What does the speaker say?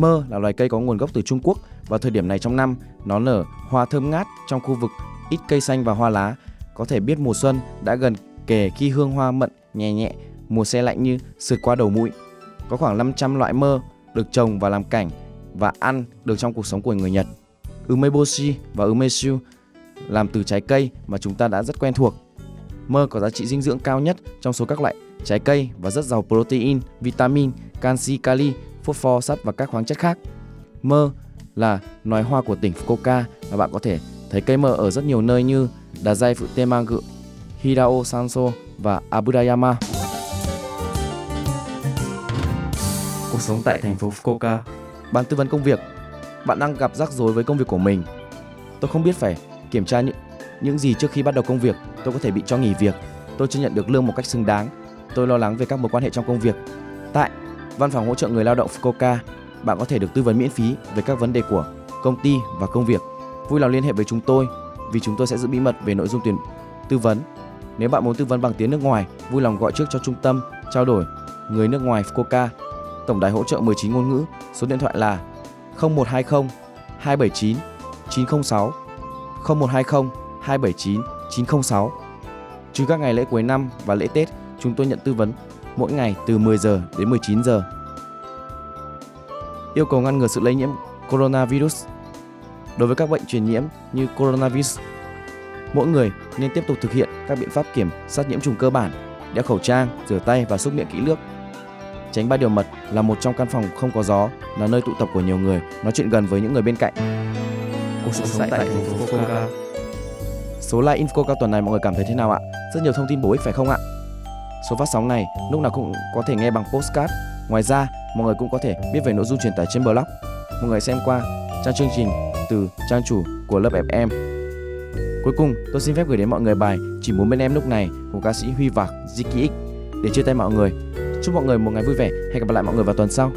Mơ là loài cây có nguồn gốc từ Trung Quốc. và thời điểm này trong năm, nó nở hoa thơm ngát trong khu vực ít cây xanh và hoa lá. Có thể biết mùa xuân đã gần kề khi hương hoa mận nhẹ nhẹ, mùa xe lạnh như sượt qua đầu mũi. Có khoảng 500 loại mơ được trồng và làm cảnh và ăn được trong cuộc sống của người Nhật. Umeboshi và umeshu làm từ trái cây mà chúng ta đã rất quen thuộc. Mơ có giá trị dinh dưỡng cao nhất trong số các loại trái cây và rất giàu protein, vitamin, canxi, kali, phosphor, sắt và các khoáng chất khác. Mơ là loài hoa của tỉnh Fukuoka và bạn có thể thấy cây mơ ở rất nhiều nơi như Dazai Futemagu, Hirao Sanso và Abudayama. Cuộc sống tại thành phố Fukuoka. Ban tư vấn công việc. Bạn đang gặp rắc rối với công việc của mình. Tôi không biết phải kiểm tra những những gì trước khi bắt đầu công việc. Tôi có thể bị cho nghỉ việc. Tôi chưa nhận được lương một cách xứng đáng. Tôi lo lắng về các mối quan hệ trong công việc. Tại Văn phòng hỗ trợ người lao động Fukuoka, bạn có thể được tư vấn miễn phí về các vấn đề của công ty và công việc. Vui lòng liên hệ với chúng tôi vì chúng tôi sẽ giữ bí mật về nội dung tuyển tư vấn. Nếu bạn muốn tư vấn bằng tiếng nước ngoài, vui lòng gọi trước cho trung tâm trao đổi người nước ngoài Fukuoka, tổng đài hỗ trợ 19 ngôn ngữ, số điện thoại là 0120 279 906 0120 279 906. Trừ các ngày lễ cuối năm và lễ Tết, chúng tôi nhận tư vấn mỗi ngày từ 10 giờ đến 19 giờ. Yêu cầu ngăn ngừa sự lây nhiễm coronavirus. Đối với các bệnh truyền nhiễm như coronavirus, mỗi người nên tiếp tục thực hiện các biện pháp kiểm soát nhiễm trùng cơ bản, đeo khẩu trang, rửa tay và xúc miệng kỹ lưỡng. Tránh ba điều mật là một trong căn phòng không có gió, là nơi tụ tập của nhiều người, nói chuyện gần với những người bên cạnh. Cuộc sống tại thành phố Fukuoka. Số like info cao tuần này mọi người cảm thấy thế nào ạ? Rất nhiều thông tin bổ ích phải không ạ? Số phát sóng này lúc nào cũng có thể nghe bằng postcard. Ngoài ra, mọi người cũng có thể biết về nội dung truyền tải trên blog. Mọi người xem qua trang chương trình từ trang chủ của lớp FM. Cuối cùng, tôi xin phép gửi đến mọi người bài Chỉ muốn bên em lúc này của ca sĩ Huy Vạc Ziki X để chia tay mọi người. Chúc mọi người một ngày vui vẻ. Hẹn gặp lại mọi người vào tuần sau.